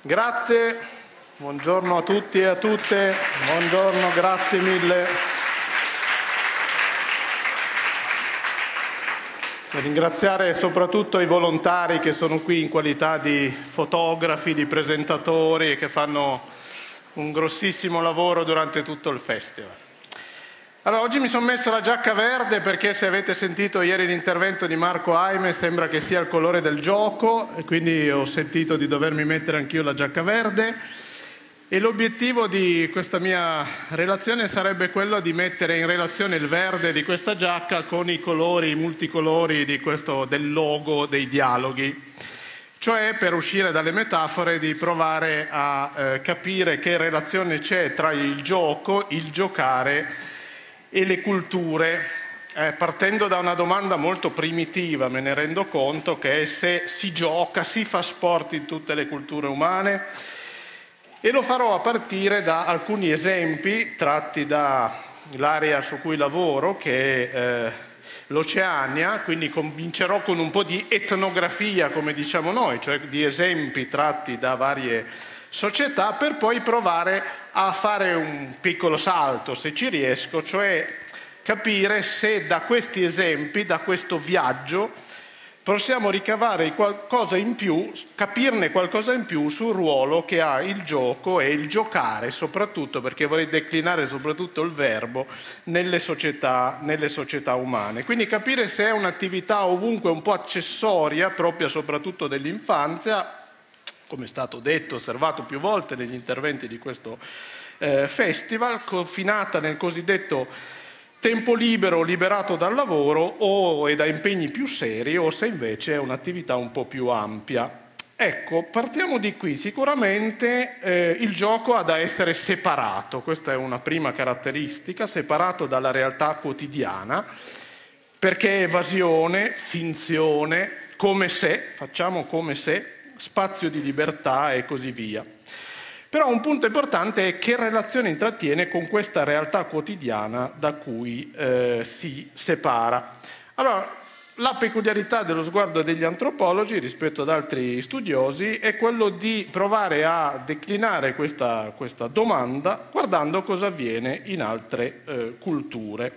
Grazie, buongiorno a tutti e a tutte, buongiorno, grazie mille. Ringraziare soprattutto i volontari che sono qui in qualità di fotografi, di presentatori e che fanno un grossissimo lavoro durante tutto il festival. Allora, oggi mi sono messo la giacca verde perché se avete sentito ieri l'intervento di Marco Aime sembra che sia il colore del gioco e quindi ho sentito di dovermi mettere anch'io la giacca verde. E l'obiettivo di questa mia relazione sarebbe quello di mettere in relazione il verde di questa giacca con i colori multicolori di questo, del logo dei dialoghi. Cioè per uscire dalle metafore di provare a eh, capire che relazione c'è tra il gioco, il giocare e le culture, eh, partendo da una domanda molto primitiva, me ne rendo conto, che è se si gioca, si fa sport in tutte le culture umane. E lo farò a partire da alcuni esempi tratti dall'area su cui lavoro, che è eh, l'Oceania, quindi comincerò con un po' di etnografia, come diciamo noi, cioè di esempi tratti da varie società per poi provare a fare un piccolo salto, se ci riesco, cioè capire se da questi esempi, da questo viaggio, possiamo ricavare qualcosa in più, capirne qualcosa in più sul ruolo che ha il gioco e il giocare, soprattutto perché vorrei declinare soprattutto il verbo nelle società, nelle società umane. Quindi capire se è un'attività ovunque un po' accessoria, propria soprattutto dell'infanzia, come è stato detto, osservato più volte negli interventi di questo eh, festival, confinata nel cosiddetto tempo libero liberato dal lavoro o e da impegni più seri o se invece è un'attività un po' più ampia. Ecco, partiamo di qui. Sicuramente eh, il gioco ha da essere separato, questa è una prima caratteristica, separato dalla realtà quotidiana, perché evasione, finzione, come se, facciamo come se, spazio di libertà e così via. Però un punto importante è che relazione intrattiene con questa realtà quotidiana da cui eh, si separa. Allora, la peculiarità dello sguardo degli antropologi rispetto ad altri studiosi è quello di provare a declinare questa, questa domanda guardando cosa avviene in altre eh, culture.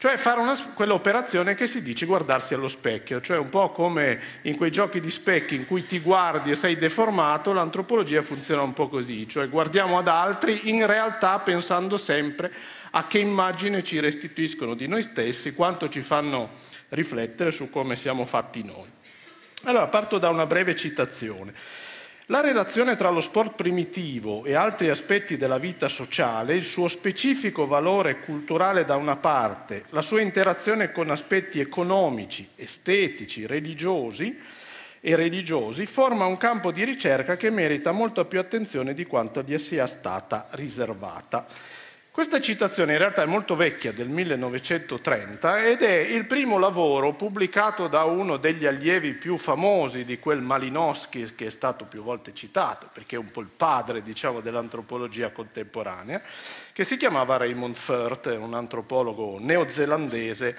Cioè fare una, quell'operazione che si dice guardarsi allo specchio, cioè un po' come in quei giochi di specchi in cui ti guardi e sei deformato, l'antropologia funziona un po' così, cioè guardiamo ad altri in realtà pensando sempre a che immagine ci restituiscono di noi stessi, quanto ci fanno riflettere su come siamo fatti noi. Allora parto da una breve citazione. La relazione tra lo sport primitivo e altri aspetti della vita sociale, il suo specifico valore culturale da una parte, la sua interazione con aspetti economici, estetici, e religiosi, forma un campo di ricerca che merita molta più attenzione di quanto gli sia stata riservata. Questa citazione in realtà è molto vecchia, del 1930, ed è il primo lavoro pubblicato da uno degli allievi più famosi di quel Malinowski che è stato più volte citato, perché è un po' il padre diciamo, dell'antropologia contemporanea, che si chiamava Raymond Firth, un antropologo neozelandese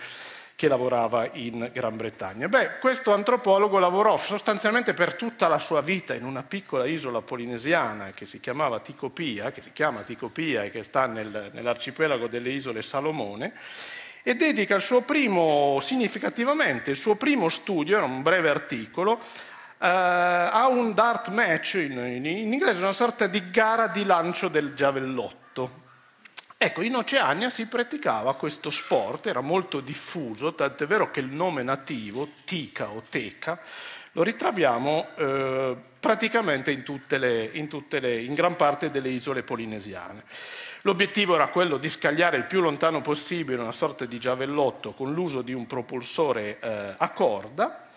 che lavorava in Gran Bretagna. Beh, questo antropologo lavorò sostanzialmente per tutta la sua vita in una piccola isola polinesiana che si chiamava Ticopia, che si chiama Ticopia e che sta nel, nell'arcipelago delle isole Salomone, e dedica il suo primo, significativamente, il suo primo studio, era un breve articolo, Uh, a un dart match, in, in, in, inglese una sorta di gara di lancio del giavellotto. Ecco, in Oceania si praticava questo sport, era molto diffuso, tant'è vero che il nome nativo, tica o teca, lo ritroviamo eh, praticamente in, le, in, le, in, gran parte delle isole polinesiane. L'obiettivo era quello di scagliare il più lontano possibile una sorta di giavellotto con l'uso di un propulsore eh, a corda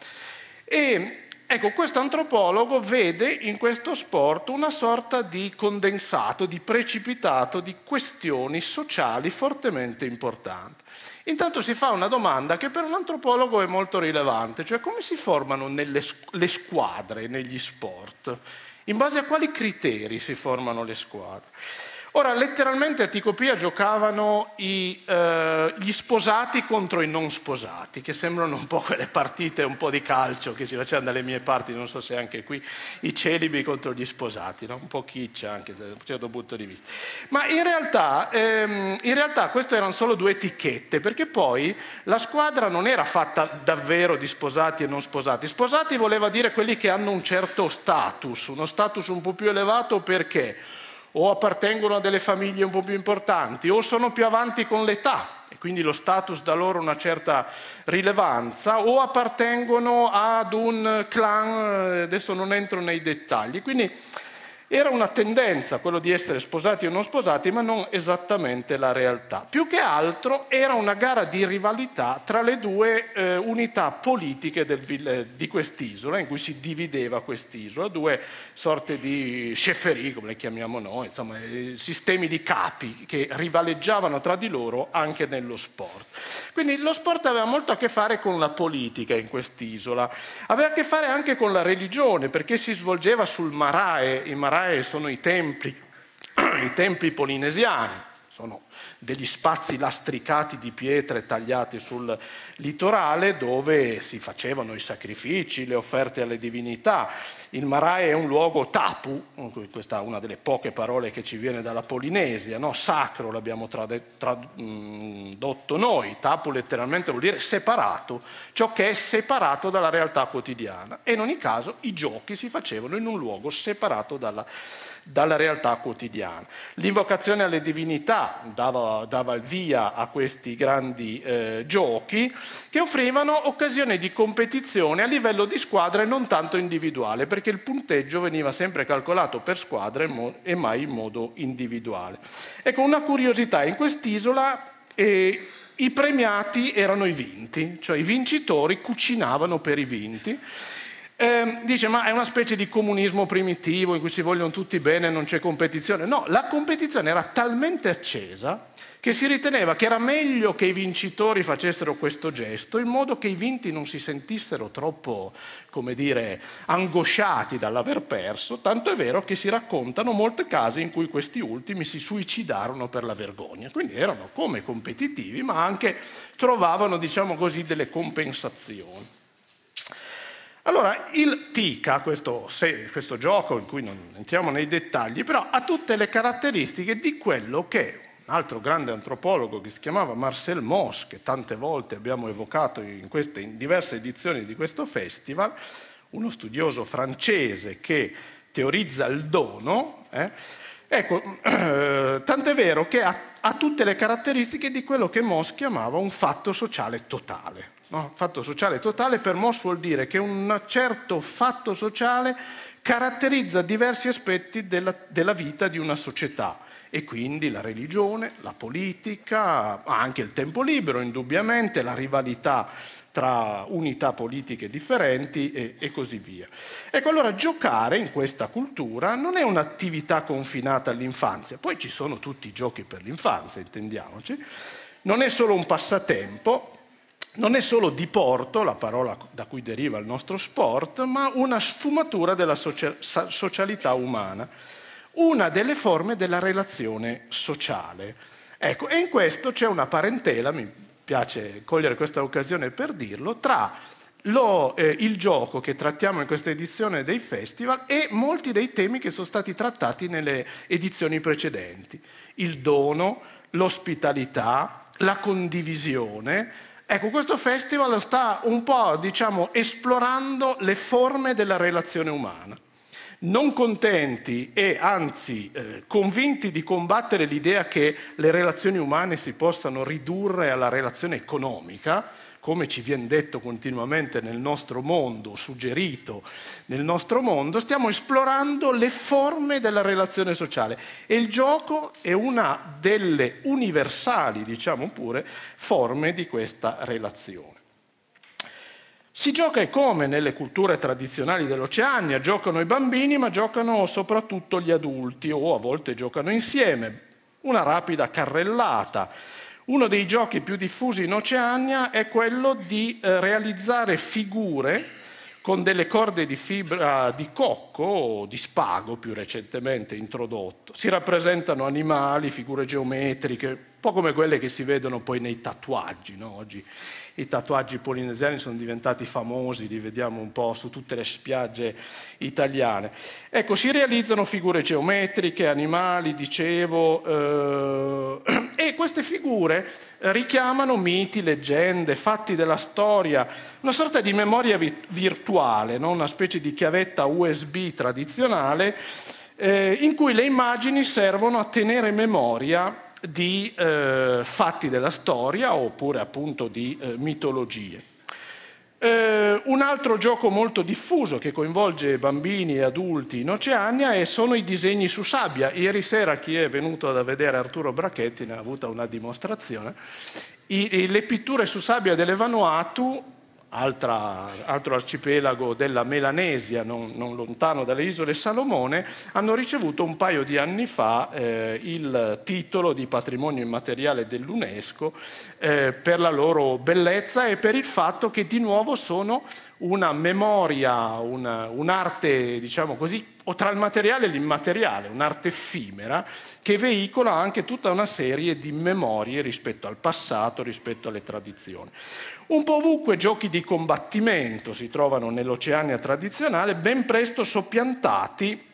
e Ecco, questo antropologo vede in questo sport una sorta di condensato, di precipitato di questioni sociali fortemente importanti. Intanto si fa una domanda che per un antropologo è molto rilevante, cioè come si formano nelle, le squadre negli sport? In base a quali criteri si formano le squadre? Ora, letteralmente a Ticopia giocavano i, eh, gli sposati contro i non sposati, che sembrano un po' quelle partite un po' di calcio che si facevano dalle mie parti, non so se anche qui, i celibi contro gli sposati, no? un po' chiccia anche da un certo punto di vista. Ma in realtà, ehm, in realtà queste erano solo due etichette, perché poi la squadra non era fatta davvero di sposati e non sposati. Sposati voleva dire quelli che hanno un certo status, uno status un po' più elevato perché? O appartengono a delle famiglie un po' più importanti o sono più avanti con l'età e quindi lo status dà loro una certa rilevanza o appartengono ad un clan, eh, adesso non entro nei dettagli. Quindi era una tendenza quello di essere sposati o non sposati, ma non esattamente la realtà. Più che altro era una gara di rivalità tra le due eh, unità politiche del, di quest'isola, in cui si divideva quest'isola, due sorte di sceferì, come le chiamiamo noi, insomma, eh, sistemi di capi che rivaleggiavano tra di loro anche nello sport. Quindi lo sport aveva molto a che fare con la politica in quest'isola, aveva a che fare anche con la religione, perché si svolgeva sul Marae, il Marae Marae sono i templi, i templi polinesiani, sono degli spazi lastricati di pietre tagliate sul litorale dove si facevano i sacrifici, le offerte alle divinità. Il Marae è un luogo tapu, questa è una delle poche parole che ci viene dalla Polinesia, no? sacro l'abbiamo tradotto noi, tapu letteralmente vuol dire separato, ciò che è separato dalla realtà quotidiana. E in ogni caso i giochi si facevano in un luogo separato dalla dalla realtà quotidiana. L'invocazione alle divinità dava, dava il via a questi grandi eh, giochi che offrivano occasione di competizione a livello di squadra e non tanto individuale, perché il punteggio veniva sempre calcolato per squadra e mai in modo individuale. Ecco, una curiosità, in quest'isola eh, i premiati erano i vinti, cioè i vincitori cucinavano per i vinti eh, dice, ma è una specie di comunismo primitivo in cui si vogliono tutti bene e non c'è competizione. No, la competizione era talmente accesa che si riteneva che era meglio che i vincitori facessero questo gesto in modo che i vinti non si sentissero troppo, come dire, angosciati dall'aver perso, tanto è vero che si raccontano molte casi in cui questi ultimi si suicidarono per la vergogna, quindi erano come competitivi ma anche trovavano, diciamo così, delle compensazioni. Allora, il TICA, questo, questo, gioco in cui non entriamo nei dettagli, però ha tutte le caratteristiche di quello che un altro grande antropologo che si chiamava Marcel Mauss, che tante volte abbiamo evocato in, queste, in diverse edizioni di questo festival, uno studioso francese che teorizza il dono, eh, ecco, tant'è vero che ha, ha tutte le caratteristiche di quello che Mauss chiamava un fatto sociale totale. No? Fatto sociale totale per Moss vuol dire che un certo fatto sociale caratterizza diversi aspetti della, della vita di una società e quindi la religione, la politica, anche il tempo libero indubbiamente, la rivalità tra unità politiche differenti e, e, così via. Ecco, allora giocare in questa cultura non è un'attività confinata all'infanzia, poi ci sono tutti i giochi per l'infanzia, intendiamoci, non è solo un passatempo, non è solo diporto, la parola da cui deriva il nostro sport, ma una sfumatura della socialità umana, una delle forme della relazione sociale. Ecco, e in questo c'è una parentela, mi piace cogliere questa occasione per dirlo, tra lo, eh, il gioco che trattiamo in questa edizione dei festival e molti dei temi che sono stati trattati nelle edizioni precedenti. Il dono, l'ospitalità, la condivisione, Ecco, questo festival sta un po', diciamo, esplorando le forme della relazione umana. Non contenti e anzi eh, convinti di combattere l'idea che le relazioni umane si possano ridurre alla relazione economica, come ci viene detto continuamente nel nostro mondo, suggerito nel nostro mondo, stiamo esplorando le forme della relazione sociale e il gioco è una delle universali, diciamo pure, forme di questa relazione. Si gioca come nelle culture tradizionali dell'Oceania, giocano i bambini ma giocano soprattutto gli adulti o a volte giocano insieme, una rapida carrellata, uno dei giochi più diffusi in Oceania è quello di eh, realizzare figure con delle corde di fibra di cocco o di spago più recentemente introdotto. Si rappresentano animali, figure geometriche, un po' come quelle che si vedono poi nei tatuaggi. No? Oggi i tatuaggi polinesiani sono diventati famosi, li vediamo un po' su tutte le spiagge italiane. Ecco, si realizzano figure geometriche, animali, dicevo, eh, e queste figure richiamano miti, leggende, fatti della storia, una sorta di memoria vi- virtuale, no? una specie di chiavetta USB tradizionale eh, in cui le immagini servono a tenere memoria di eh, fatti della storia oppure appunto di eh, mitologie. Eh, un altro gioco molto diffuso che coinvolge bambini e adulti in Oceania sono i disegni su sabbia. Ieri sera chi è venuto a vedere Arturo Brachetti ne ha avuta una dimostrazione. I, le pitture su sabbia delle Vanuatu altra, altro arcipelago della Melanesia, non, non, lontano dalle isole Salomone, hanno ricevuto un paio di anni fa eh, il titolo di patrimonio immateriale dell'UNESCO eh, per la loro bellezza e per il fatto che di nuovo sono una memoria, una, un'arte, diciamo così, o tra il materiale e l'immateriale, un'arte effimera che veicola anche tutta una serie di memorie rispetto al passato, rispetto alle tradizioni. Un po' ovunque giochi di combattimento si trovano nell'Oceania tradizionale, ben presto soppiantati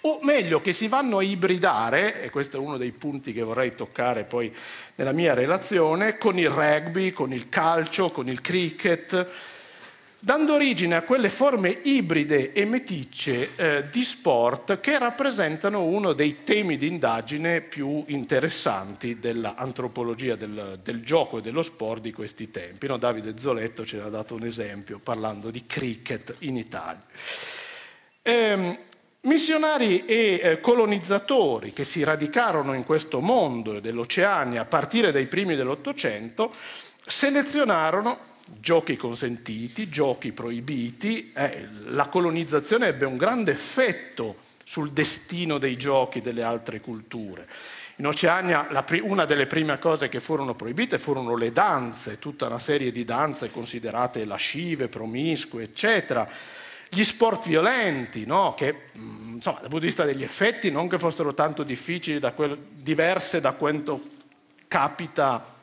o meglio che si vanno a ibridare, e questo è uno dei punti che vorrei toccare poi nella mia relazione, con il rugby, con il calcio, con il cricket, dando origine a quelle forme ibride e meticce eh, di sport che rappresentano uno dei temi di indagine più interessanti dell'antropologia del, del gioco e dello sport di questi tempi. No, Davide Zoletto ce ne ha dato un esempio parlando di cricket in Italia. Eh, missionari e eh, colonizzatori che si radicarono in questo mondo dell'Oceania a partire dai primi dell'Ottocento selezionarono giochi consentiti, giochi proibiti, eh, la colonizzazione ebbe un grande effetto sul destino dei giochi delle altre culture. In Oceania pri- una delle prime cose che furono proibite furono le danze, tutta una serie di danze considerate lascive, promiscue, eccetera. Gli sport violenti, no? che mm, insomma, dal punto di vista degli effetti non che fossero tanto difficili, da quel, diverse da quanto capita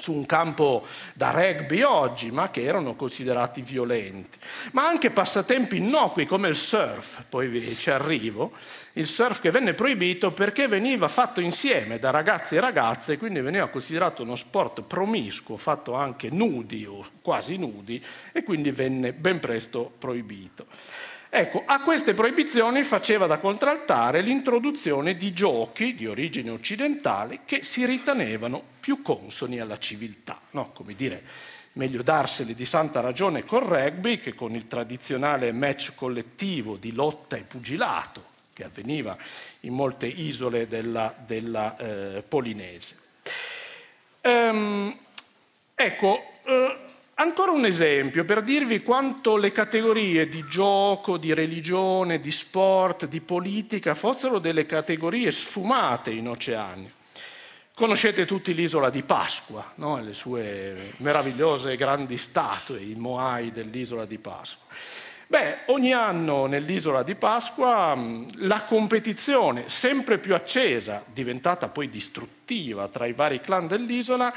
su un campo da rugby oggi, ma che erano considerati violenti. Ma anche passatempi innocui come il surf, poi ci arrivo, il surf che venne proibito perché veniva fatto insieme da ragazzi e ragazze, quindi veniva considerato uno sport promiscuo, fatto anche nudi o quasi nudi, e quindi venne ben presto proibito. Ecco, a queste proibizioni faceva da contraltare l'introduzione di giochi di origine occidentale che si ritenevano più consoni alla civiltà, no? come dire, meglio darseli di santa ragione col rugby che con il tradizionale match collettivo di lotta e pugilato che avveniva in molte isole della, della eh, Polinese. Ehm, ecco, eh, Ancora un esempio per dirvi quanto le categorie di gioco, di religione, di sport, di politica fossero delle categorie sfumate in Oceania. Conoscete tutti l'isola di Pasqua, no? le sue meravigliose grandi statue, i Moai dell'isola di Pasqua. Beh, ogni anno nell'isola di Pasqua la competizione, sempre più accesa, diventata poi distruttiva tra i vari clan dell'isola,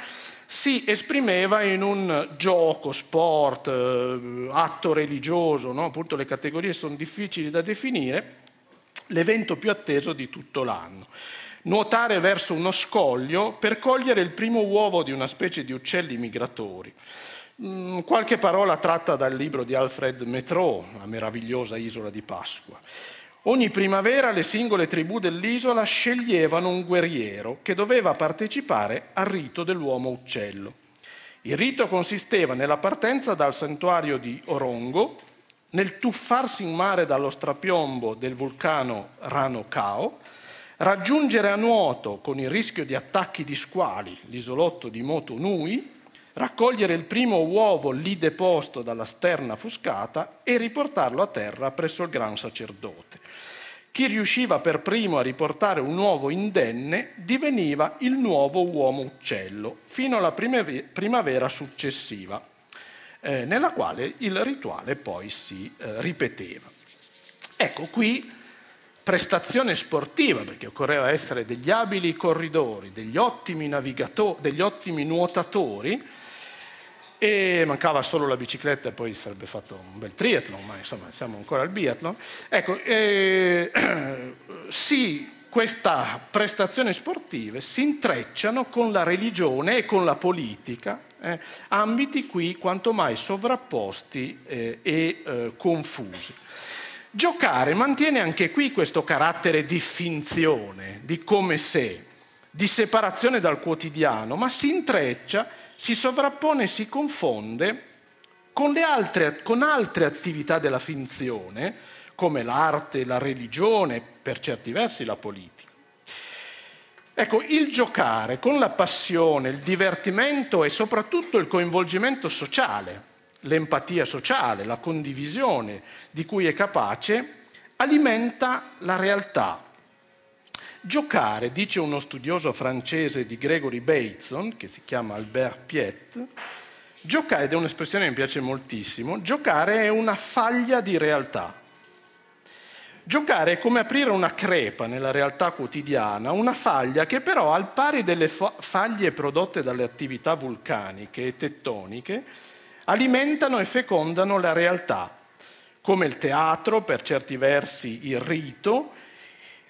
si esprimeva in un gioco, sport, eh, atto religioso, no? appunto le categorie sono difficili da definire, l'evento più atteso di tutto l'anno. Nuotare verso uno scoglio per cogliere il primo uovo di una specie di uccelli migratori. Mm, qualche parola tratta dal libro di Alfred Metro, La meravigliosa isola di Pasqua. Ogni primavera le singole tribù dell'isola sceglievano un guerriero che doveva partecipare al rito dell'uomo uccello. Il rito consisteva nella partenza dal santuario di Orongo, nel tuffarsi in mare dallo strapiombo del vulcano Rano Kao, raggiungere a nuoto con il rischio di attacchi di squali l'isolotto di Moto Nui, raccogliere il primo uovo lì deposto dalla sterna fuscata e riportarlo a terra presso il gran sacerdote. Chi riusciva per primo a riportare un uovo indenne diveniva il nuovo uomo uccello fino alla primavera successiva. eh, nella quale il rituale poi si eh, ripeteva. Ecco qui prestazione sportiva, perché occorreva essere degli abili corridori, degli ottimi degli ottimi nuotatori, e mancava solo la bicicletta e poi sarebbe fatto un bel triathlon, ma insomma siamo ancora al biathlon. Ecco, eh, sì, queste prestazioni sportive si intrecciano con la religione e con la politica, eh, ambiti qui quanto mai sovrapposti eh, e eh, confusi. Giocare mantiene anche qui questo carattere di finzione, di come se, di separazione dal quotidiano, ma si intreccia, si sovrappone, si confonde con, altre, con altre attività della finzione, come l'arte, la religione, per certi versi la politica. Ecco, il giocare con la passione, il divertimento e soprattutto il coinvolgimento sociale l'empatia sociale, la condivisione di cui è capace, alimenta la realtà. Giocare, dice uno studioso francese di Gregory Bateson, che si chiama Albert Piet, giocare, ed è un'espressione che mi piace moltissimo, giocare è una faglia di realtà. Giocare è come aprire una crepa nella realtà quotidiana, una faglia che però al pari delle faglie prodotte dalle attività vulcaniche e tettoniche, alimentano e fecondano la realtà, come il teatro, per certi versi il rito,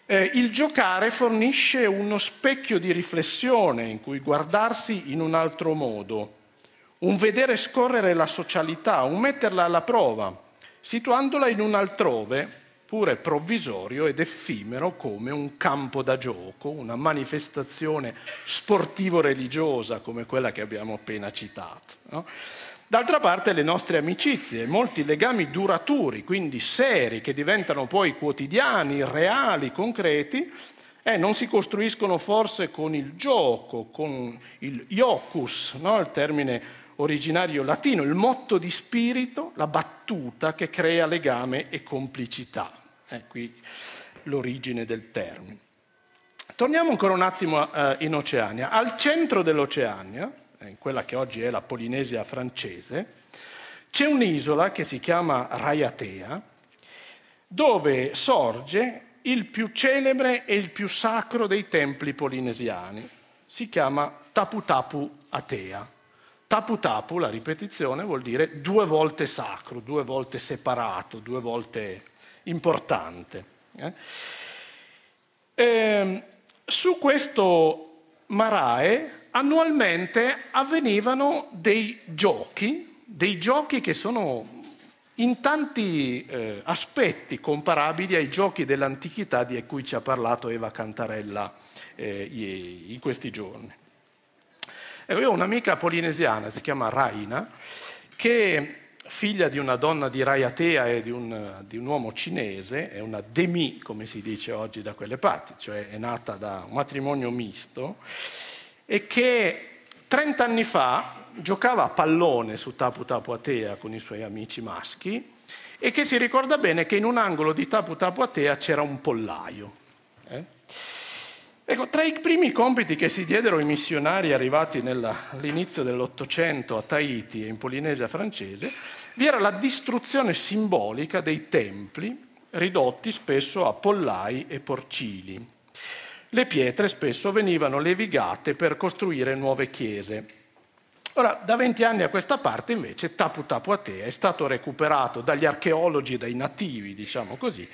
eh, il giocare fornisce uno specchio di riflessione in cui guardarsi in un altro modo, un vedere scorrere la socialità, un metterla alla prova, situandola in un altrove, pure provvisorio ed effimero come un campo da gioco, una manifestazione sportivo-religiosa come quella che abbiamo appena citato. No? D'altra parte le nostre amicizie, molti legami duraturi, quindi seri, che diventano poi quotidiani, reali, concreti, eh, non si costruiscono forse con il gioco, con il iocus, no? il termine originario latino, il motto di spirito, la battuta che crea legame e complicità. È qui l'origine del termine. Torniamo ancora un attimo eh, in Oceania. Al centro dell'Oceania, eh, in quella che oggi è la Polinesia francese, c'è un'isola che si chiama Raiatea, dove sorge il più celebre e il più sacro dei templi polinesiani. Si chiama Tapu Tapu Atea. Tapu Tapu, la ripetizione, vuol dire due volte sacro, due volte separato, due volte importante. Eh? Ehm, su questo Marae annualmente avvenivano dei giochi, dei giochi che sono in tanti eh, aspetti comparabili ai giochi dell'antichità di cui ci ha parlato Eva Cantarella eh, in questi giorni. E io ho un'amica polinesiana, si chiama Raina, che figlia di una donna di Raiatea e di un, di un, uomo cinese, è una demi, come si dice oggi da quelle parti, cioè è nata da un matrimonio misto, e che 30 anni fa giocava a pallone su Tapu Tapu Atea con i suoi amici maschi e che si ricorda bene che in un angolo di Tapu Tapu Atea c'era un pollaio. Eh? Ecco, tra i primi compiti che si diedero i missionari arrivati all'inizio dell'Ottocento a Tahiti e in Polinesia francese, vi era la distruzione simbolica dei templi ridotti spesso a pollai e porcili. Le pietre spesso venivano levigate per costruire nuove chiese. Ora, da 20 anni a questa parte invece Tapu Tapu è stato recuperato dagli archeologi e dai nativi, diciamo così,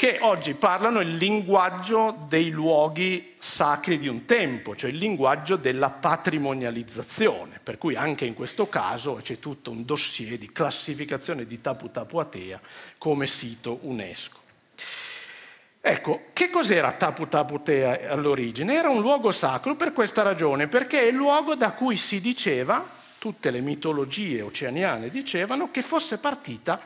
che oggi parlano il linguaggio dei luoghi sacri di un tempo, cioè il linguaggio della patrimonializzazione, per cui anche in questo caso c'è tutto un dossier di classificazione di Tapu Tapu Atea come sito UNESCO. Ecco, che cos'era Tapu Tapu Tea all'origine? Era un luogo sacro per questa ragione, perché è il luogo da cui si diceva, tutte le mitologie oceaniane dicevano, che fosse partita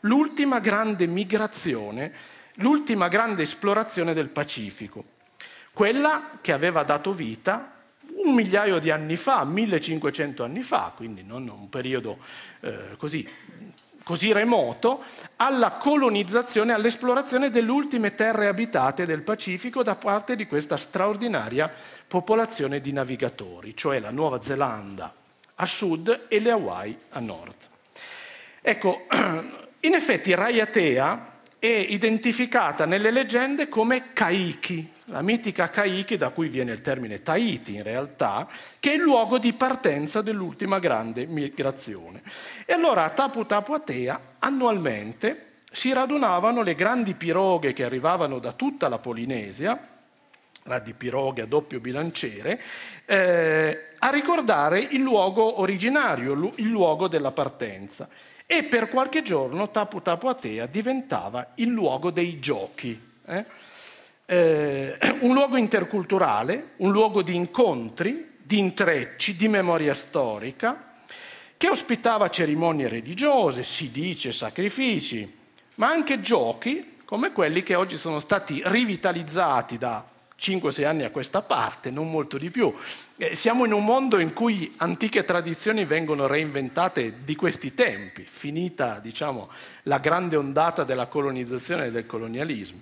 l'ultima grande migrazione, l'ultima grande esplorazione del Pacifico, quella che aveva dato vita un migliaio di anni fa, 1500 anni fa, quindi non un periodo eh, così così remoto, alla colonizzazione, all'esplorazione delle ultime terre abitate del Pacifico da parte di questa straordinaria popolazione di navigatori, cioè la Nuova Zelanda a sud e le Hawaii a nord. Ecco, in effetti Raiatea è identificata nelle leggende come Kaiki, la mitica Kaiki da cui viene il termine Tahiti in realtà, che è il luogo di partenza dell'ultima grande migrazione. E allora a Tapu Tapu Atea annualmente si radunavano le grandi piroghe che arrivavano da tutta la Polinesia, grandi piroghe a doppio bilanciere, eh, a ricordare il luogo originario, il luogo della partenza. E per qualche giorno Tapu Tapu Atea diventava il luogo dei giochi. Eh? Eh, un luogo interculturale, un luogo di incontri, di intrecci, di memoria storica, che ospitava cerimonie religiose, si dice sacrifici, ma anche giochi come quelli che oggi sono stati rivitalizzati da 5-6 anni a questa parte, non molto di più. Eh, siamo in un mondo in cui antiche tradizioni vengono reinventate di questi tempi, finita diciamo, la grande ondata della colonizzazione e del colonialismo.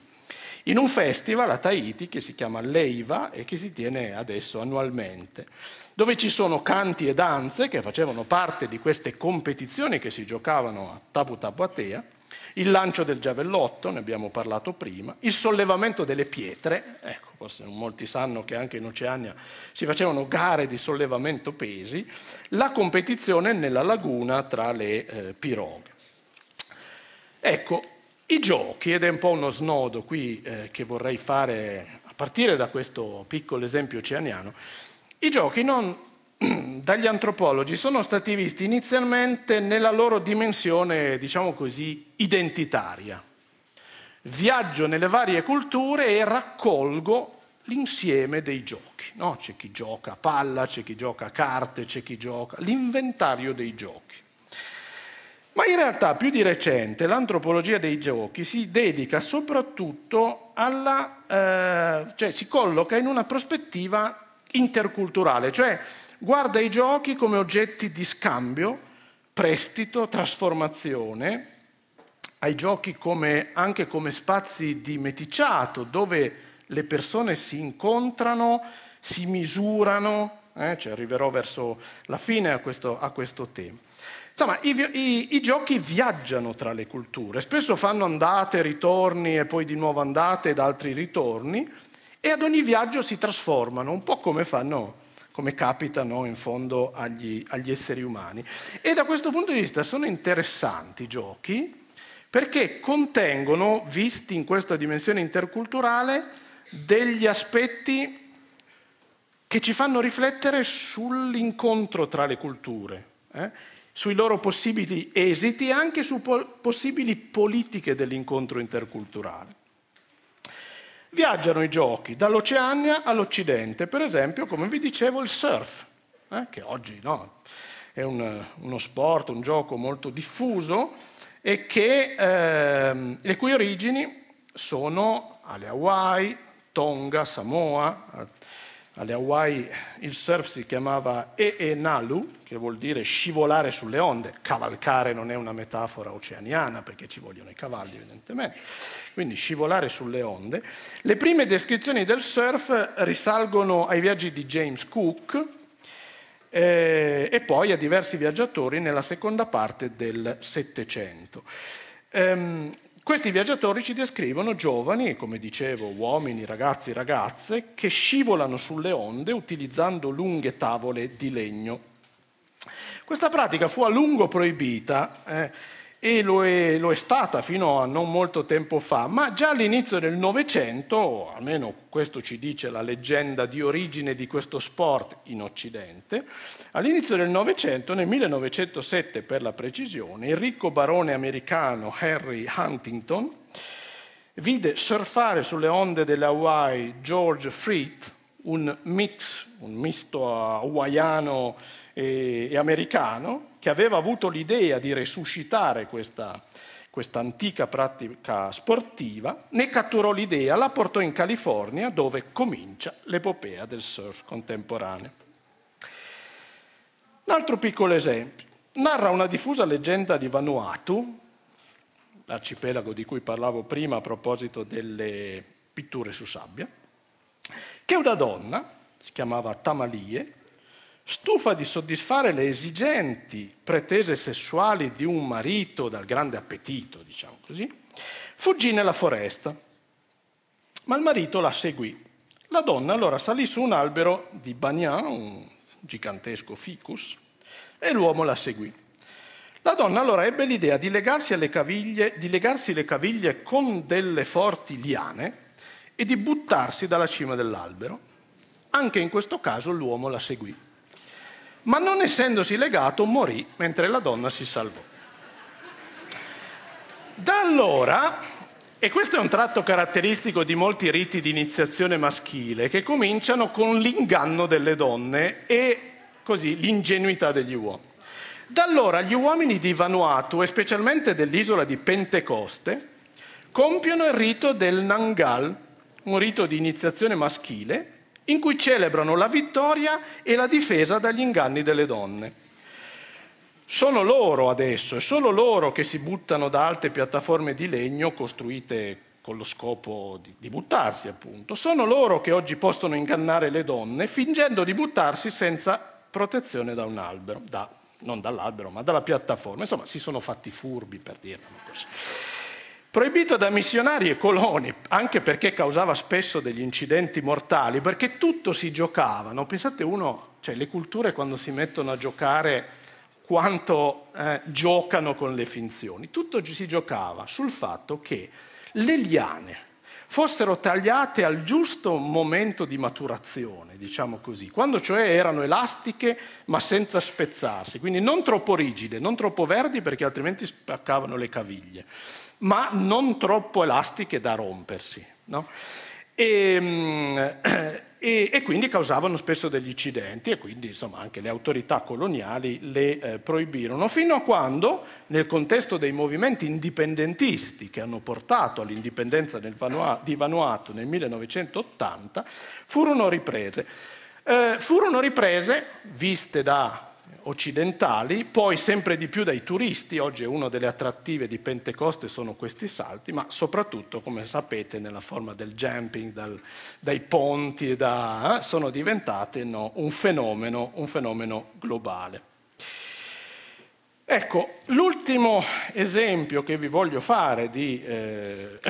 In un festival a Tahiti che si chiama Leiva e che si tiene adesso annualmente, dove ci sono canti e danze che facevano parte di queste competizioni che si giocavano a Tapu Tapu Atea, il lancio del giavellotto, ne abbiamo parlato prima, il sollevamento delle pietre, ecco, forse molti sanno che anche in Oceania si facevano gare di sollevamento pesi, la competizione nella laguna tra le eh, piroghe. Ecco, i giochi, ed è un po' uno snodo qui eh, che vorrei fare a partire da questo piccolo esempio oceaniano, i giochi non dagli antropologi sono stati visti inizialmente nella loro dimensione, diciamo così, identitaria. Viaggio nelle varie culture e raccolgo l'insieme dei giochi. No? C'è chi gioca a palla, c'è chi gioca a carte, c'è chi gioca l'inventario dei giochi. Ma in realtà più di recente l'antropologia dei giochi si dedica soprattutto alla, eh, cioè si colloca in una prospettiva interculturale, cioè guarda i giochi come oggetti di scambio, prestito, trasformazione, ai giochi come, anche come spazi di meticciato dove le persone si incontrano, si misurano, eh, ci arriverò verso la fine a questo, a questo tema. Insomma, i, i, i, giochi viaggiano tra le culture, spesso fanno andate, ritorni e poi di nuovo andate ed altri ritorni e ad ogni viaggio si trasformano, un po' come fanno come capitano in fondo agli, agli esseri umani. E da questo punto di vista sono interessanti i giochi perché contengono, visti in questa dimensione interculturale, degli aspetti che ci fanno riflettere sull'incontro tra le culture, eh? sui loro possibili esiti e anche su po- possibili politiche dell'incontro interculturale. Viaggiano i giochi dall'Oceania all'Occidente, per esempio, come vi dicevo, il surf, eh, che oggi no, è un, uno sport, un gioco molto diffuso e che, eh, le cui origini sono alle Hawaii, Tonga, Samoa, alle Hawaii il surf si chiamava Nalu, che vuol dire scivolare sulle onde. Cavalcare non è una metafora oceaniana perché ci vogliono i cavalli, evidentemente. Quindi scivolare sulle onde. Le prime descrizioni del surf risalgono ai viaggi di James Cook eh, e poi a diversi viaggiatori nella seconda parte del Settecento. Um, questi viaggiatori ci descrivono giovani, come dicevo, uomini, ragazzi, ragazze, che scivolano sulle onde utilizzando lunghe tavole di legno. Questa pratica fu a lungo proibita eh, e lo è, lo è, stata fino a non molto tempo fa, ma già all'inizio del Novecento, almeno questo ci dice la leggenda di origine di questo sport in Occidente, all'inizio del Novecento, nel 1907 per la precisione, il ricco barone americano Harry Huntington vide surfare sulle onde delle Hawaii George Freet, un mix, un misto hawaiano e, e americano, che aveva avuto l'idea di resuscitare questa, antica pratica sportiva, ne catturò l'idea, la portò in California dove comincia l'epopea del surf contemporaneo. Un altro piccolo esempio. Narra una diffusa leggenda di Vanuatu, l'arcipelago di cui parlavo prima a proposito delle pitture su sabbia, che una donna, si chiamava Tamalie, stufa di soddisfare le esigenti pretese sessuali di un marito dal grande appetito, diciamo così, fuggì nella foresta. Ma il marito la seguì. La donna allora salì su un albero di banyan, un gigantesco ficus, e l'uomo la seguì. La donna allora ebbe l'idea di legarsi, caviglie, di legarsi le caviglie con delle forti liane e di buttarsi dalla cima dell'albero. Anche in questo caso l'uomo la seguì ma non essendosi legato morì mentre la donna si salvò. Da allora, e questo è un tratto caratteristico di molti riti di iniziazione maschile, che cominciano con l'inganno delle donne e così l'ingenuità degli uomini. Da allora gli uomini di Vanuatu, e specialmente dell'isola di Pentecoste, compiono il rito del Nangal, un rito di iniziazione maschile, in cui celebrano la vittoria e la difesa dagli inganni delle donne. Sono loro adesso, è solo loro che si buttano da alte piattaforme di legno costruite con lo scopo di, di, buttarsi, appunto. Sono loro che oggi possono ingannare le donne fingendo di buttarsi senza protezione da un albero, da, non dall'albero, ma dalla piattaforma. Insomma, si sono fatti furbi per dirlo così. Proibito da missionari e coloni, anche perché causava spesso degli incidenti mortali, perché tutto si giocava. No? Pensate uno, cioè le culture quando si mettono a giocare quanto eh, giocano con le finzioni. Tutto si giocava sul fatto che le liane fossero tagliate al giusto momento di maturazione, diciamo così, quando cioè erano elastiche ma senza spezzarsi, quindi non troppo rigide, non troppo verdi perché altrimenti spaccavano le caviglie ma non troppo elastiche da rompersi. No? E, mm, e, e, quindi causavano spesso degli incidenti e quindi insomma, anche le autorità coloniali le eh, proibirono, fino a quando, nel contesto dei movimenti indipendentisti che hanno portato all'indipendenza Vanua- di Vanuatu nel 1980, furono riprese. Eh, furono riprese, viste da occidentali, poi sempre di più dai turisti, oggi è una delle attrattive di Pentecoste sono questi salti, ma soprattutto, come sapete, nella forma del jumping, dal, dai ponti, da, eh, sono diventate no, un, fenomeno, un fenomeno globale. Ecco, l'ultimo esempio che vi voglio fare di, eh,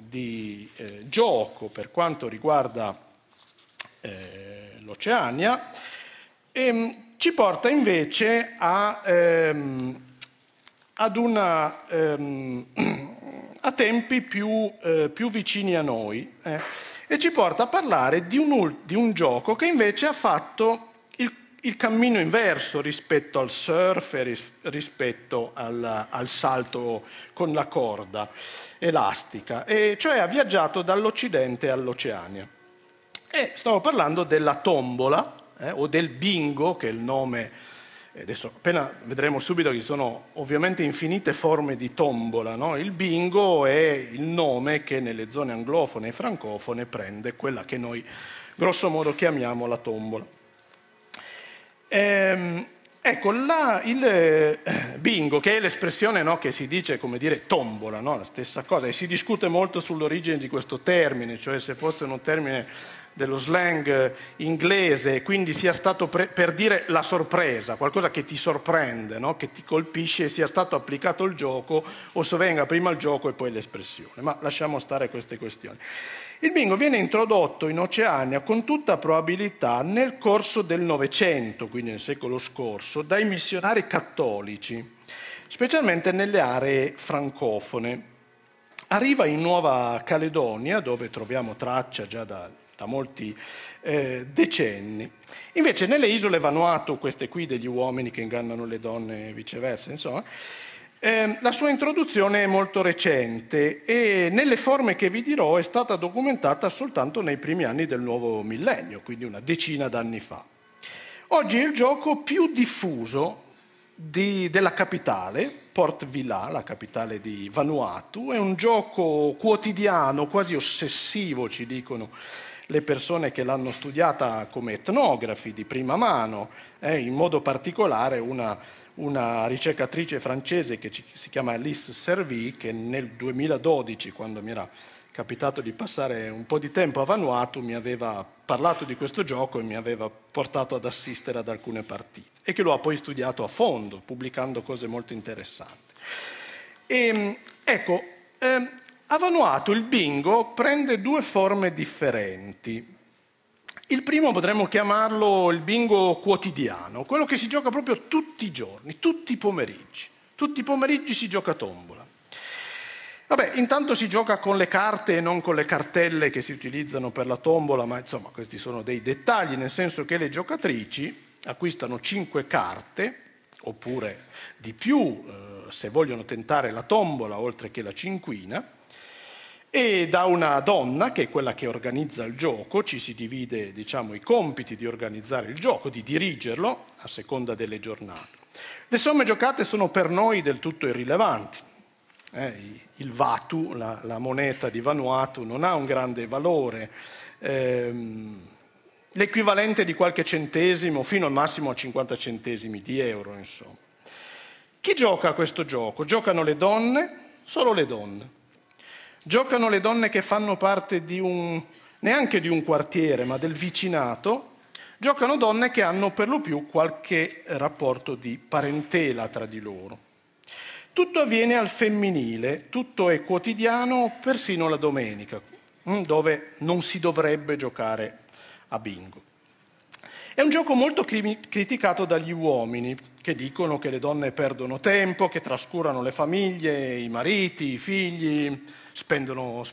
di eh, gioco per quanto riguarda eh, l'Oceania ehm, ci porta invece a, ehm, una, ehm, a tempi più, eh, più, vicini a noi eh, e ci porta a parlare di un, di un gioco che invece ha fatto il, il, cammino inverso rispetto al surf e ris, rispetto al, al salto con la corda elastica, e cioè ha viaggiato dall'Occidente all'Oceania. E stavo parlando della tombola, eh, o del bingo, che è il nome, adesso appena vedremo subito che ci sono ovviamente infinite forme di tombola, no? il bingo è il nome che nelle zone anglofone e francofone prende quella che noi grosso modo chiamiamo la tombola. Ehm, ecco, la, il eh, bingo, che è l'espressione no, che si dice come dire tombola, no? la stessa cosa, e si discute molto sull'origine di questo termine, cioè se fosse un termine dello slang inglese, quindi sia stato pre- per dire la sorpresa, qualcosa che ti sorprende, no? che ti colpisce sia stato applicato il gioco o se venga prima il gioco e poi l'espressione. Ma lasciamo stare queste questioni. Il bingo viene introdotto in Oceania con tutta probabilità nel corso del Novecento, quindi nel secolo scorso, dai missionari cattolici, specialmente nelle aree francofone. Arriva in Nuova Caledonia, dove troviamo traccia già da da molti eh, decenni. Invece nelle isole Vanuatu, queste qui degli uomini che ingannano le donne e viceversa, insomma, eh, la sua introduzione è molto recente e nelle forme che vi dirò è stata documentata soltanto nei primi anni del nuovo millennio, quindi una decina d'anni fa. Oggi è il gioco più diffuso di, della capitale, Port Vila, la capitale di Vanuatu, è un gioco quotidiano, quasi ossessivo, ci dicono le persone che l'hanno studiata come etnografi di prima mano, eh, in modo particolare una, una ricercatrice francese che ci, si chiama Alice Servi, che nel 2012, quando mi era capitato di passare un po' di tempo a Vanuatu, mi aveva parlato di questo gioco e mi aveva portato ad assistere ad alcune partite e che lo ha poi studiato a fondo, pubblicando cose molto interessanti. E, ehm, ecco, eh, a Vanuatu il bingo prende due forme differenti. Il primo potremmo chiamarlo il bingo quotidiano, quello che si gioca proprio tutti i giorni, tutti i pomeriggi. Tutti i pomeriggi si gioca tombola. Vabbè, intanto si gioca con le carte e non con le cartelle che si utilizzano per la tombola, ma insomma questi sono dei dettagli, nel senso che le giocatrici acquistano cinque carte, oppure di più eh, se vogliono tentare la tombola oltre che la cinquina, e da una donna, che è quella che organizza il gioco, ci si divide diciamo, i compiti di organizzare il gioco, di dirigerlo a seconda delle giornate. Le somme giocate sono per noi del tutto irrilevanti eh, il Vatu, la, la, moneta di Vanuatu, non ha un grande valore, ehm, l'equivalente di qualche centesimo fino al massimo a 50 centesimi di euro, insomma. Chi gioca a questo gioco? Giocano le donne, solo le donne. Giocano le donne che fanno parte di un, neanche di un quartiere, ma del vicinato. Giocano donne che hanno per lo più qualche rapporto di parentela tra di loro. Tutto avviene al femminile, tutto è quotidiano, persino la domenica, mm, dove non si dovrebbe giocare a bingo. È un gioco molto criticato dagli uomini, che dicono che le donne perdono tempo, che trascurano le famiglie, i mariti, i figli, spendono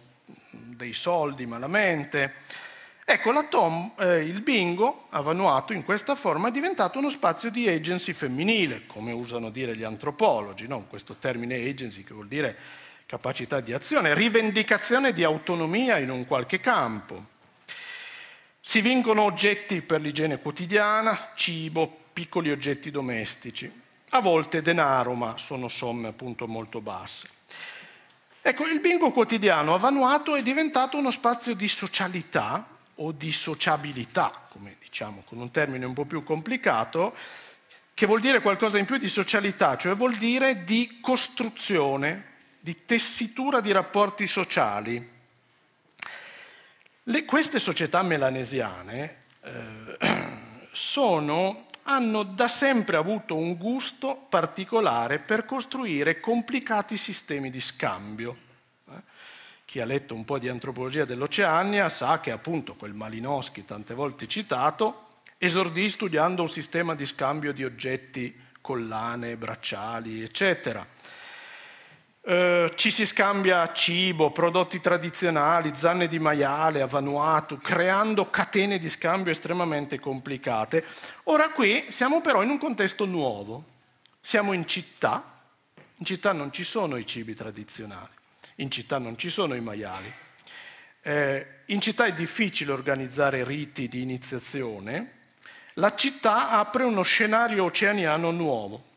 dei soldi malamente. Ecco, Tom, eh, il bingo a Vanuatu in questa forma è diventato uno spazio di agency femminile, come usano dire gli antropologi, no? questo termine agency che vuol dire capacità di azione, rivendicazione di autonomia in un qualche campo. Si vincono oggetti per l'igiene quotidiana, cibo, piccoli oggetti domestici, a volte denaro, ma sono somme appunto molto basse. Ecco, il bingo quotidiano a Vanuatu è diventato uno spazio di socialità o di sociabilità, come diciamo con un termine un po' più complicato, che vuol dire qualcosa in più di socialità, cioè vuol dire di costruzione, di tessitura di rapporti sociali. Le, queste società melanesiane eh, sono, hanno da sempre avuto un gusto particolare per costruire complicati sistemi di scambio. Chi ha letto un po' di antropologia dell'Oceania sa che appunto quel Malinowski, tante volte citato, esordì studiando un sistema di scambio di oggetti, collane, bracciali, eccetera. Eh, ci si scambia cibo, prodotti tradizionali, zanne di maiale a Vanuatu, creando catene di scambio estremamente complicate. Ora qui siamo però in un contesto nuovo. Siamo in città, in città non ci sono i cibi tradizionali in città non ci sono i maiali. Eh, in città è difficile organizzare riti di iniziazione. La città apre uno scenario oceaniano nuovo.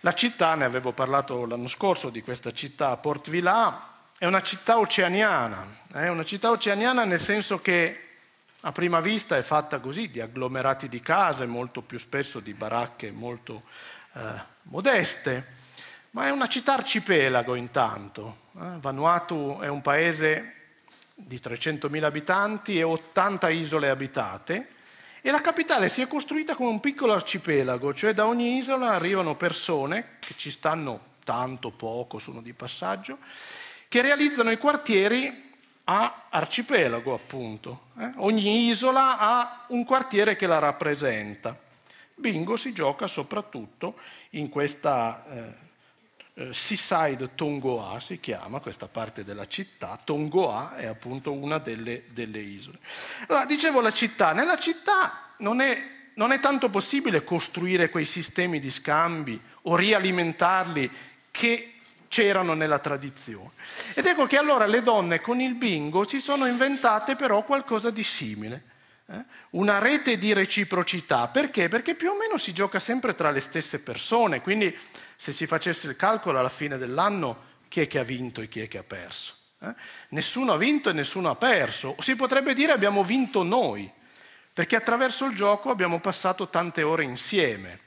La città, ne avevo parlato l'anno scorso di questa città, Port Vila, è una città oceaniana. È una città oceaniana nel senso che a prima vista è fatta così, di agglomerati di case, molto più spesso di baracche molto eh, modeste ma è una città arcipelago intanto. Eh? Vanuatu è un paese di 300.000 abitanti e 80 isole abitate e la capitale si è costruita come un piccolo arcipelago, cioè da ogni isola arrivano persone che ci stanno tanto poco, sono di passaggio, che realizzano i quartieri a arcipelago appunto. Eh? Ogni isola ha un quartiere che la rappresenta. Bingo si gioca soprattutto in questa eh, eh, Seaside Tongoa si chiama questa parte della città, Tongoa è appunto una delle, delle isole. Allora, dicevo la città, nella città non è, non è tanto possibile costruire quei sistemi di scambi o rialimentarli che c'erano nella tradizione. Ed ecco che allora le donne con il bingo si sono inventate però qualcosa di simile, eh? una rete di reciprocità. Perché? Perché più o meno si gioca sempre tra le stesse persone, quindi se si facesse il calcolo alla fine dell'anno chi è che ha vinto e chi è che ha perso? Eh? Nessuno ha vinto e nessuno ha perso. Si potrebbe dire abbiamo vinto noi, perché attraverso il gioco abbiamo passato tante ore insieme.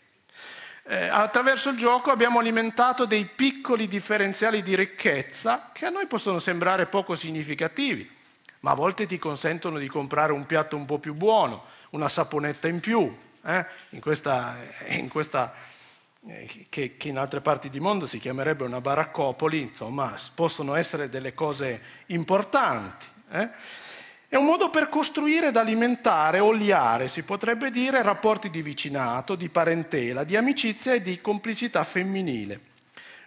Eh, attraverso il gioco abbiamo alimentato dei piccoli differenziali di ricchezza che a noi possono sembrare poco significativi, ma a volte ti consentono di comprare un piatto un po' più buono, una saponetta in più, eh? in questa, in questa eh, che, che, in altre parti di mondo si chiamerebbe una baraccopoli, insomma, possono essere delle cose importanti. Eh? È un modo per costruire ed alimentare, oliare, si potrebbe dire, rapporti di vicinato, di parentela, di amicizia e di complicità femminile.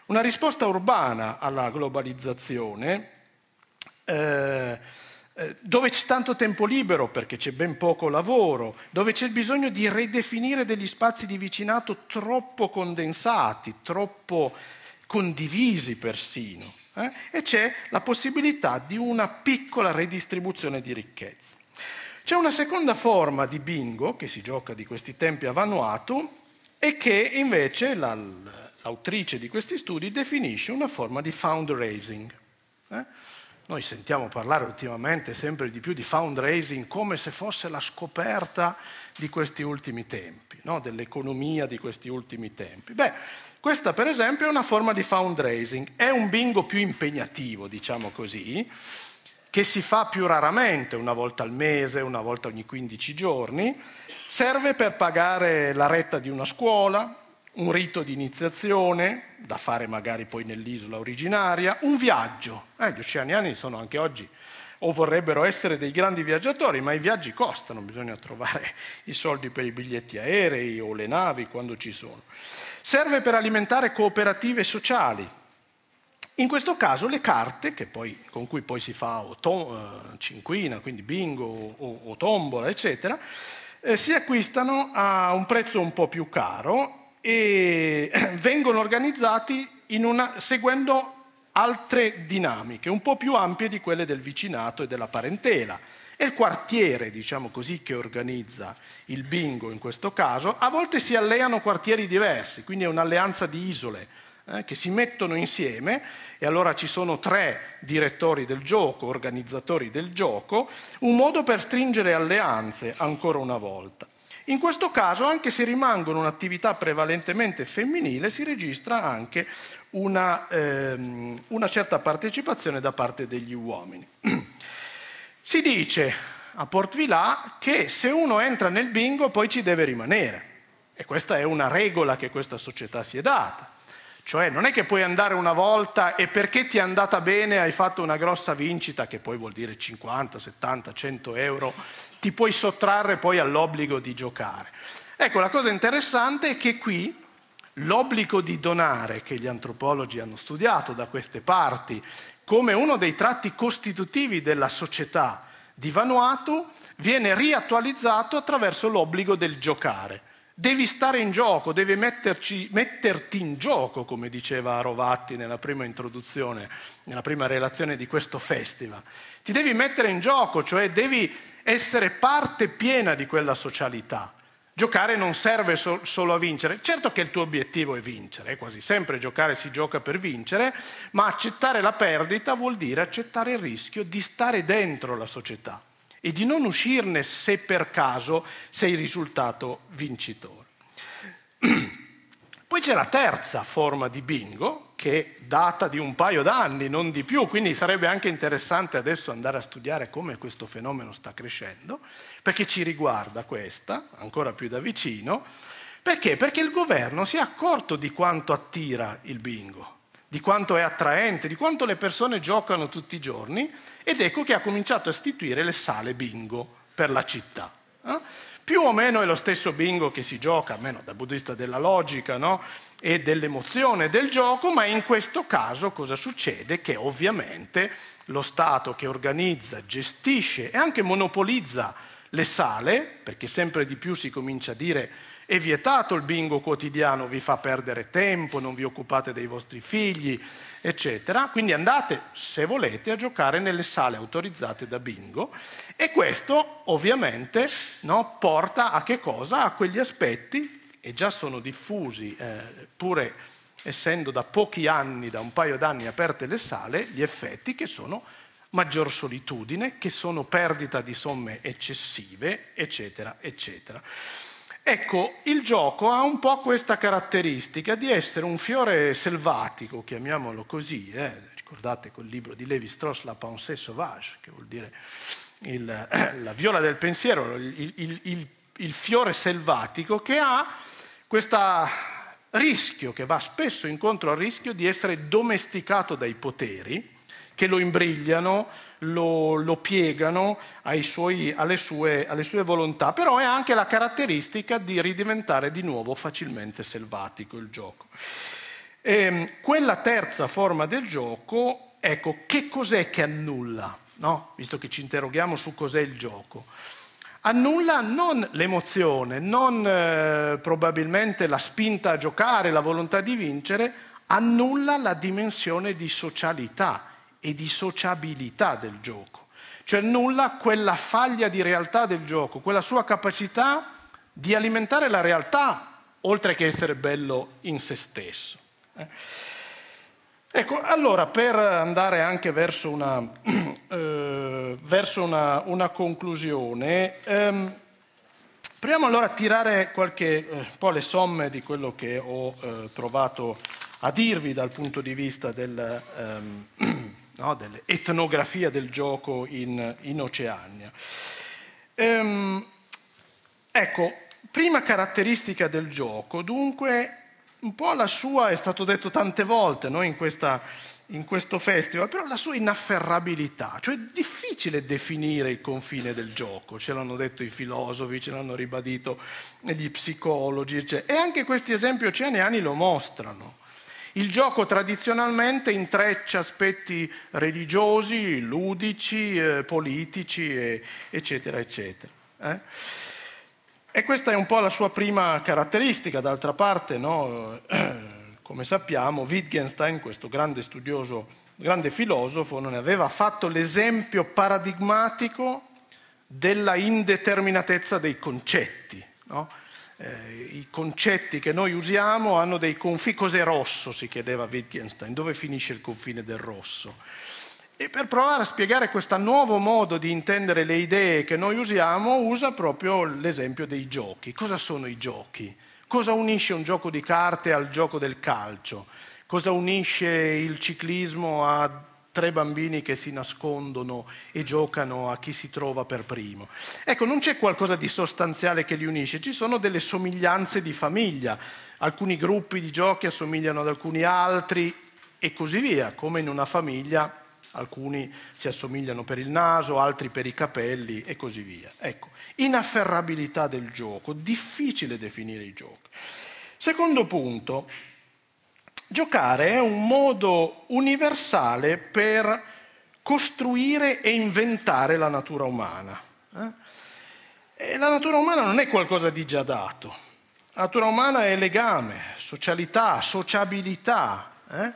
Una risposta urbana alla globalizzazione, eh, eh, dove c'è tanto tempo libero perché c'è ben poco lavoro, dove c'è il bisogno di ridefinire degli spazi di vicinato troppo condensati, troppo condivisi persino eh? e c'è la possibilità di una piccola redistribuzione di ricchezza. C'è una seconda forma di bingo che si gioca di questi tempi a Vanuatu e che invece la, l'autrice di questi studi definisce una forma di fundraising. Eh? Noi sentiamo parlare ultimamente sempre di più di fundraising come se fosse la scoperta di questi ultimi tempi, no? dell'economia di questi ultimi tempi. Beh, questa per esempio è una forma di fundraising, è un bingo più impegnativo, diciamo così, che si fa più raramente, una volta al mese, una volta ogni 15 giorni, serve per pagare la retta di una scuola, un rito di iniziazione, da fare magari poi nell'isola originaria, un viaggio. Eh, gli oceaniani sono anche oggi o vorrebbero essere dei grandi viaggiatori, ma i viaggi costano, bisogna trovare i soldi per i biglietti aerei o le navi quando ci sono. Serve per alimentare cooperative sociali. In questo caso le carte, poi, con cui poi si fa o to- eh, cinquina, quindi bingo o, o tombola, eccetera, eh, si acquistano a un prezzo un po' più caro e vengono organizzati una, seguendo altre dinamiche, un po' più ampie di quelle del vicinato e della parentela. È il quartiere, diciamo così, che organizza il bingo in questo caso. A volte si alleano quartieri diversi, quindi è un'alleanza di isole eh, che si mettono insieme e allora ci sono tre direttori del gioco, organizzatori del gioco, un modo per stringere alleanze ancora una volta. In questo caso, anche se rimangono un'attività prevalentemente femminile, si registra anche una, ehm, una certa partecipazione da parte degli uomini. Si dice a Port Vila che se uno entra nel bingo poi ci deve rimanere. E questa è una regola che questa società si è data. Cioè non è che puoi andare una volta e perché ti è andata bene hai fatto una grossa vincita, che poi vuol dire 50, 70, 100 euro, ti puoi sottrarre poi all'obbligo di giocare. Ecco, la cosa interessante è che qui l'obbligo di donare, che gli antropologi hanno studiato da queste parti come uno dei tratti costitutivi della società di Vanuatu, viene riattualizzato attraverso l'obbligo del giocare. Devi stare in gioco, devi metterci, metterti in gioco, come diceva Rovatti nella prima introduzione, nella prima relazione di questo festival. Ti devi mettere in gioco, cioè devi essere parte piena di quella socialità. Giocare non serve so- solo a vincere, certo che il tuo obiettivo è vincere, quasi sempre giocare si gioca per vincere, ma accettare la perdita vuol dire accettare il rischio di stare dentro la società e di non uscirne se per caso sei risultato vincitore. Poi c'è la terza forma di bingo, che data di un paio d'anni, non di più, quindi sarebbe anche interessante adesso andare a studiare come questo fenomeno sta crescendo, perché ci riguarda questa, ancora più da vicino. Perché? Perché il governo si è accorto di quanto attira il bingo, di quanto è attraente, di quanto le persone giocano tutti i giorni ed ecco che ha cominciato a istituire le sale bingo per la città. Eh? Più o meno è lo stesso bingo che si gioca, almeno dal vista della logica no? e dell'emozione del gioco, ma in questo caso cosa succede? Che ovviamente lo Stato che organizza, gestisce e anche monopolizza le sale, perché sempre di più si comincia a dire è vietato il bingo quotidiano, vi fa perdere tempo, non vi occupate dei vostri figli, eccetera. Quindi andate, se volete, a giocare nelle sale autorizzate da bingo e questo ovviamente no, porta a che cosa? A quegli aspetti, e già sono diffusi eh, pure essendo da pochi anni, da un paio d'anni aperte le sale, gli effetti che sono maggior solitudine, che sono perdita di somme eccessive, eccetera, eccetera. Ecco, il gioco ha un po' questa caratteristica di essere un fiore selvatico, chiamiamolo così, eh? ricordate quel libro di Levi Strauss, La pensée sauvage, che vuol dire il, la viola del pensiero, il, il, il fiore selvatico, che ha questo rischio, che va spesso incontro al rischio di essere domesticato dai poteri, che lo imbrigliano, lo, lo piegano suoi, alle, sue, alle, sue, volontà, però è anche la caratteristica di ridiventare di nuovo facilmente selvatico il gioco. E, ehm, quella terza forma del gioco, ecco, che cos'è che annulla? No? Visto che ci interroghiamo su cos'è il gioco. Annulla non l'emozione, non eh, probabilmente la spinta a giocare, la volontà di vincere, annulla la dimensione di socialità e di sociabilità del gioco. Cioè nulla quella faglia di realtà del gioco, quella sua capacità di alimentare la realtà, oltre che essere bello in se stesso. Eh? Ecco, allora per andare anche verso una, eh, verso una, una conclusione, ehm, proviamo allora a tirare qualche eh, po' le somme di quello che ho eh, provato a dirvi dal punto di vista del, ehm, no, dell'etnografia del gioco in, in Oceania. Ehm, ecco, prima caratteristica del gioco, dunque, un po' la sua, è stato detto tante volte no, in, questa, in questo festival, però la sua inafferrabilità, cioè è difficile definire il confine del gioco, ce l'hanno detto i filosofi, ce l'hanno ribadito gli psicologi, cioè, e anche questi esempi oceaniani lo mostrano. Il gioco tradizionalmente intreccia aspetti religiosi, ludici, eh, politici, e, eccetera, eccetera. Eh? E questa è un po' la sua prima caratteristica, d'altra parte, no? come sappiamo, Wittgenstein, questo grande studioso, grande filosofo, non aveva fatto l'esempio paradigmatico della indeterminatezza dei concetti. No? Eh, i concetti che noi usiamo hanno dei confini. Cos'è rosso? si chiedeva Wittgenstein. Dove finisce il confine del rosso? E per provare a spiegare questo nuovo modo di intendere le idee che noi usiamo, usa proprio l'esempio dei giochi. Cosa sono i giochi? Cosa unisce un gioco di carte al gioco del calcio? Cosa unisce il ciclismo a tre bambini che si nascondono e giocano a chi si trova per primo. Ecco, non c'è qualcosa di sostanziale che li unisce, ci sono delle somiglianze di famiglia. Alcuni gruppi di giochi assomigliano ad alcuni altri e così via, come in una famiglia alcuni si assomigliano per il naso, altri per i capelli e così via. Ecco, inafferrabilità del gioco, difficile definire i giochi. Secondo punto, Giocare è un modo universale per costruire e inventare la natura umana. Eh? La natura umana non è qualcosa di già dato. La natura umana è legame, socialità, sociabilità. Eh?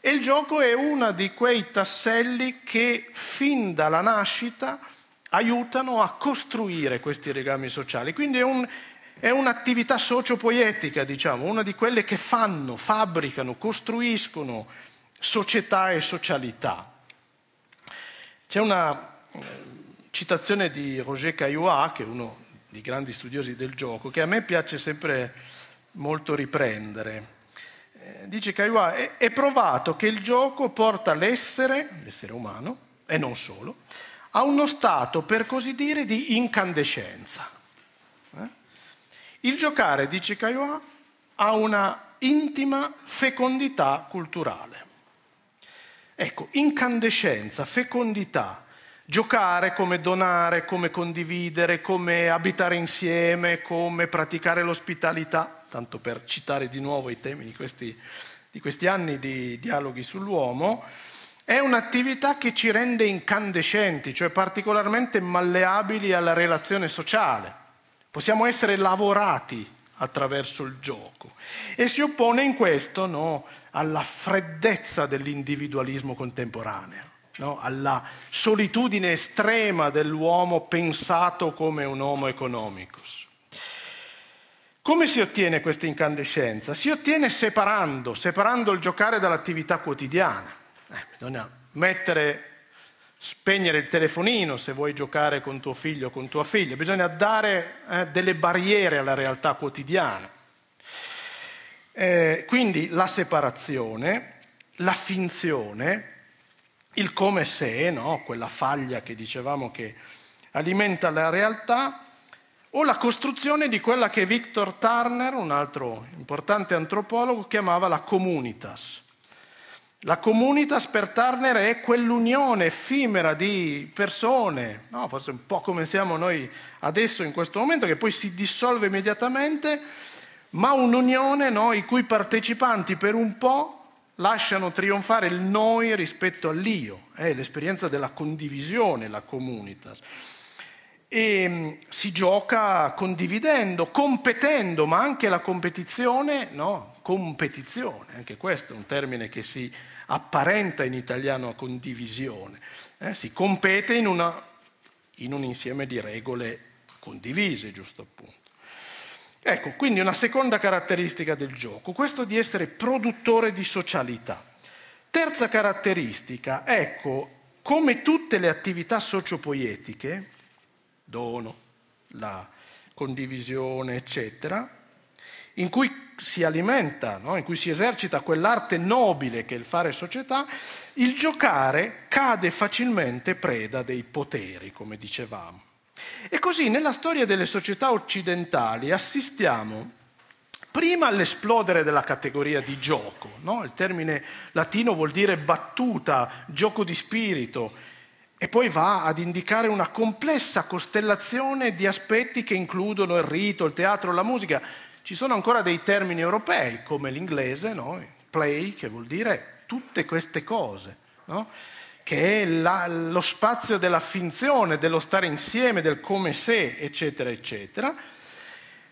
E il gioco è uno di quei tasselli che fin dalla nascita aiutano a costruire questi legami sociali. Quindi è un, è un'attività sociopoetica, diciamo, una di quelle che fanno, fabbricano, costruiscono società e socialità. C'è una eh, citazione di Roger Caillois, che è uno dei grandi studiosi del gioco, che a me piace sempre molto riprendere. Eh, dice Caillois, è, provato che il gioco porta l'essere, l'essere umano, e non solo, a uno stato, per così dire, di incandescenza. Il giocare, dice Caioa, ha una intima fecondità culturale. Ecco, incandescenza, fecondità. Giocare come donare, come condividere, come abitare insieme, come praticare l'ospitalità, tanto per citare di nuovo i temi di questi, di questi anni di dialoghi sull'uomo, è un'attività che ci rende incandescenti, cioè particolarmente malleabili alla relazione sociale. Possiamo essere lavorati attraverso il gioco e si oppone in questo no, alla freddezza dell'individualismo contemporaneo, no, alla solitudine estrema dell'uomo pensato come un homo economicus. Come si ottiene questa incandescenza? Si ottiene separando, separando il giocare dall'attività quotidiana. Eh, bisogna mettere, spegnere il telefonino se vuoi giocare con tuo figlio o con tua figlia, bisogna dare eh, delle barriere alla realtà quotidiana. Eh, quindi la separazione, la finzione, il come se, no? quella faglia che dicevamo che alimenta la realtà, o la costruzione di quella che Victor Turner, un altro importante antropologo, chiamava la communitas. La communitas per Turner è quell'unione effimera di persone, no? forse un po' come siamo noi adesso in questo momento, che poi si dissolve immediatamente, ma un'unione no? i cui partecipanti per un po' lasciano trionfare il noi rispetto all'io, è l'esperienza della condivisione, la communitas. E mm, si gioca condividendo, competendo, ma anche la competizione, no, competizione, anche questo è un termine che si apparenta in italiano a condivisione, eh? si compete in, una, in un insieme di regole condivise, giusto appunto. Ecco, quindi una seconda caratteristica del gioco, questo di essere produttore di socialità. Terza caratteristica, ecco, come tutte le attività sociopoietiche, dono, la condivisione, eccetera, in cui si alimenta, no? in cui si esercita quell'arte nobile che è il fare società, il giocare cade facilmente preda dei poteri, come dicevamo. E così nella storia delle società occidentali assistiamo prima all'esplodere della categoria di gioco, no? il termine latino vuol dire battuta, gioco di spirito, e poi va ad indicare una complessa costellazione di aspetti che includono il rito, il teatro, la musica. Ci sono ancora dei termini europei, come l'inglese, no? play, che vuol dire tutte queste cose. No? che è la, lo spazio della finzione, dello stare insieme, del come se, eccetera, eccetera.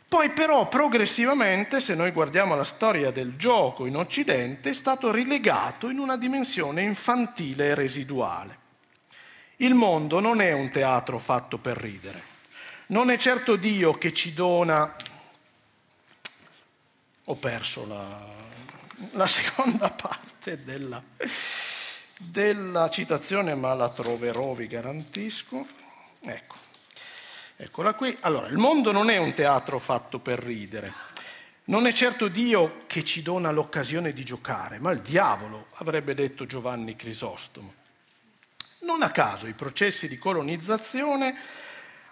Poi però progressivamente, se noi guardiamo la storia del gioco in Occidente, è stato rilegato in una dimensione infantile e residuale. Il mondo non è un teatro fatto per ridere. Non è certo Dio che ci dona... Ho perso la, la seconda parte della della citazione, ma la troverò, vi garantisco. Ecco, eccola qui. Allora, il mondo non è un teatro fatto per ridere. Non è certo Dio che ci dona l'occasione di giocare, ma il diavolo, avrebbe detto Giovanni Crisostomo. Non a caso i processi di colonizzazione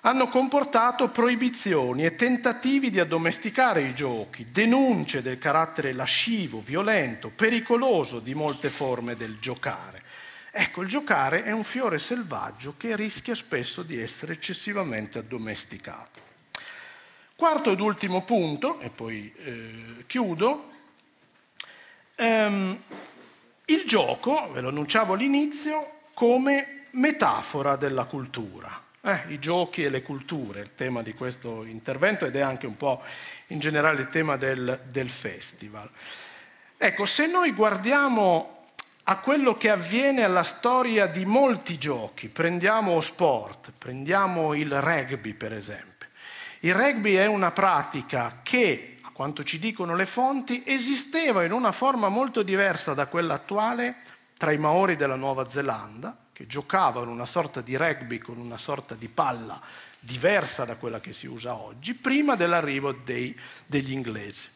hanno comportato proibizioni e tentativi di addomesticare i giochi, denunce del carattere lascivo, violento, pericoloso di molte forme del giocare. Ecco, il giocare è un fiore selvaggio che rischia spesso di essere eccessivamente addomesticato. Quarto ed ultimo punto, e poi eh, chiudo, ehm, il gioco, ve lo annunciavo all'inizio, come metafora della cultura. Eh, I giochi e le culture, il tema di questo intervento ed è anche un po' in generale il tema del, del festival. Ecco, se noi guardiamo a quello che avviene alla storia di molti giochi, prendiamo sport, prendiamo il rugby per esempio. Il rugby è una pratica che, a quanto ci dicono le fonti, esisteva in una forma molto diversa da quella attuale tra i Maori della Nuova Zelanda, che giocavano una sorta di rugby con una sorta di palla diversa da quella che si usa oggi, prima dell'arrivo dei, degli inglesi.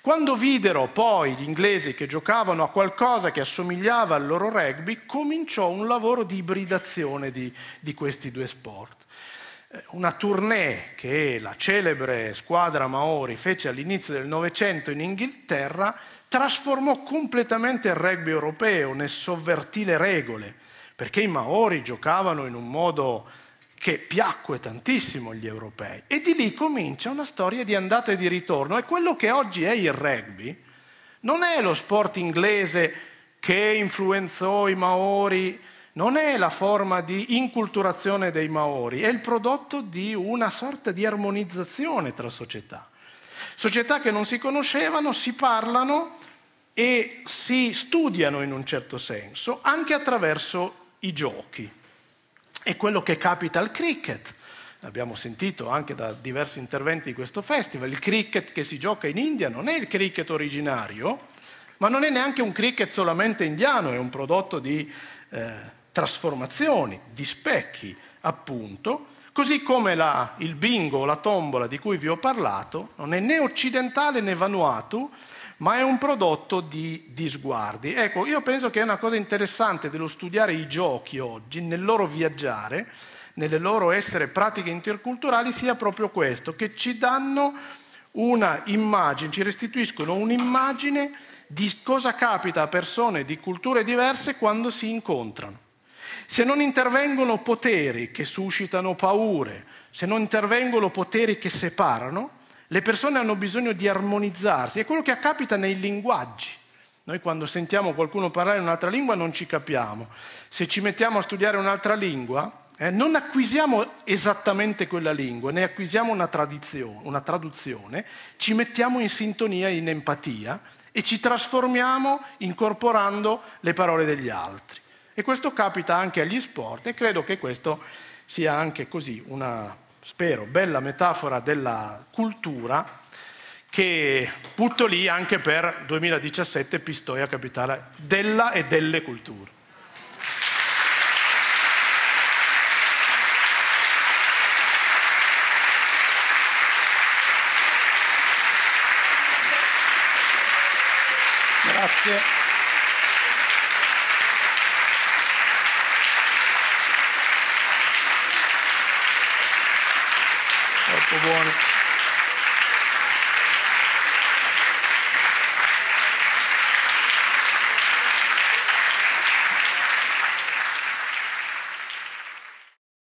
Quando videro poi gli inglesi che giocavano a qualcosa che assomigliava al loro rugby, cominciò un lavoro di ibridazione di, di questi due sport. Eh, una tournée che la celebre squadra Maori fece all'inizio del Novecento in Inghilterra trasformò completamente il rugby europeo nel sovvertire regole perché i Maori giocavano in un modo che piacque tantissimo agli europei. E di lì comincia una storia di andata e di ritorno. E quello che oggi è il rugby non è lo sport inglese che influenzò i Maori, non è la forma di inculturazione dei Maori, è il prodotto di una sorta di armonizzazione tra società. Società che non si conoscevano, si parlano e si studiano in un certo senso, anche attraverso i giochi. È quello che capita al cricket. abbiamo sentito anche da diversi interventi di questo festival, il cricket che si gioca in India non è il cricket originario, ma non è neanche un cricket solamente indiano, è un prodotto di eh, trasformazioni, di specchi, appunto, così come la, il bingo, la tombola di cui vi ho parlato, non è né occidentale né Vanuatu, ma è un prodotto di, di sguardi. Ecco, io penso che è una cosa interessante dello studiare i giochi oggi, nel loro viaggiare, nelle loro essere pratiche interculturali, sia proprio questo, che ci danno una immagine, ci restituiscono un'immagine di cosa capita a persone di culture diverse quando si incontrano. Se non intervengono poteri che suscitano paure, se non intervengono poteri che separano, le persone hanno bisogno di armonizzarsi, è quello che capita nei linguaggi. Noi quando sentiamo qualcuno parlare un'altra lingua non ci capiamo. Se ci mettiamo a studiare un'altra lingua, eh, non acquisiamo esattamente quella lingua, ne acquisiamo una, una traduzione, ci mettiamo in sintonia, in empatia e ci trasformiamo incorporando le parole degli altri. E questo capita anche agli sport e credo che questo sia anche così una spero, bella metafora della cultura che butto lì anche per 2017 Pistoia capitale della e delle culture. Grazie. Troppo buoni.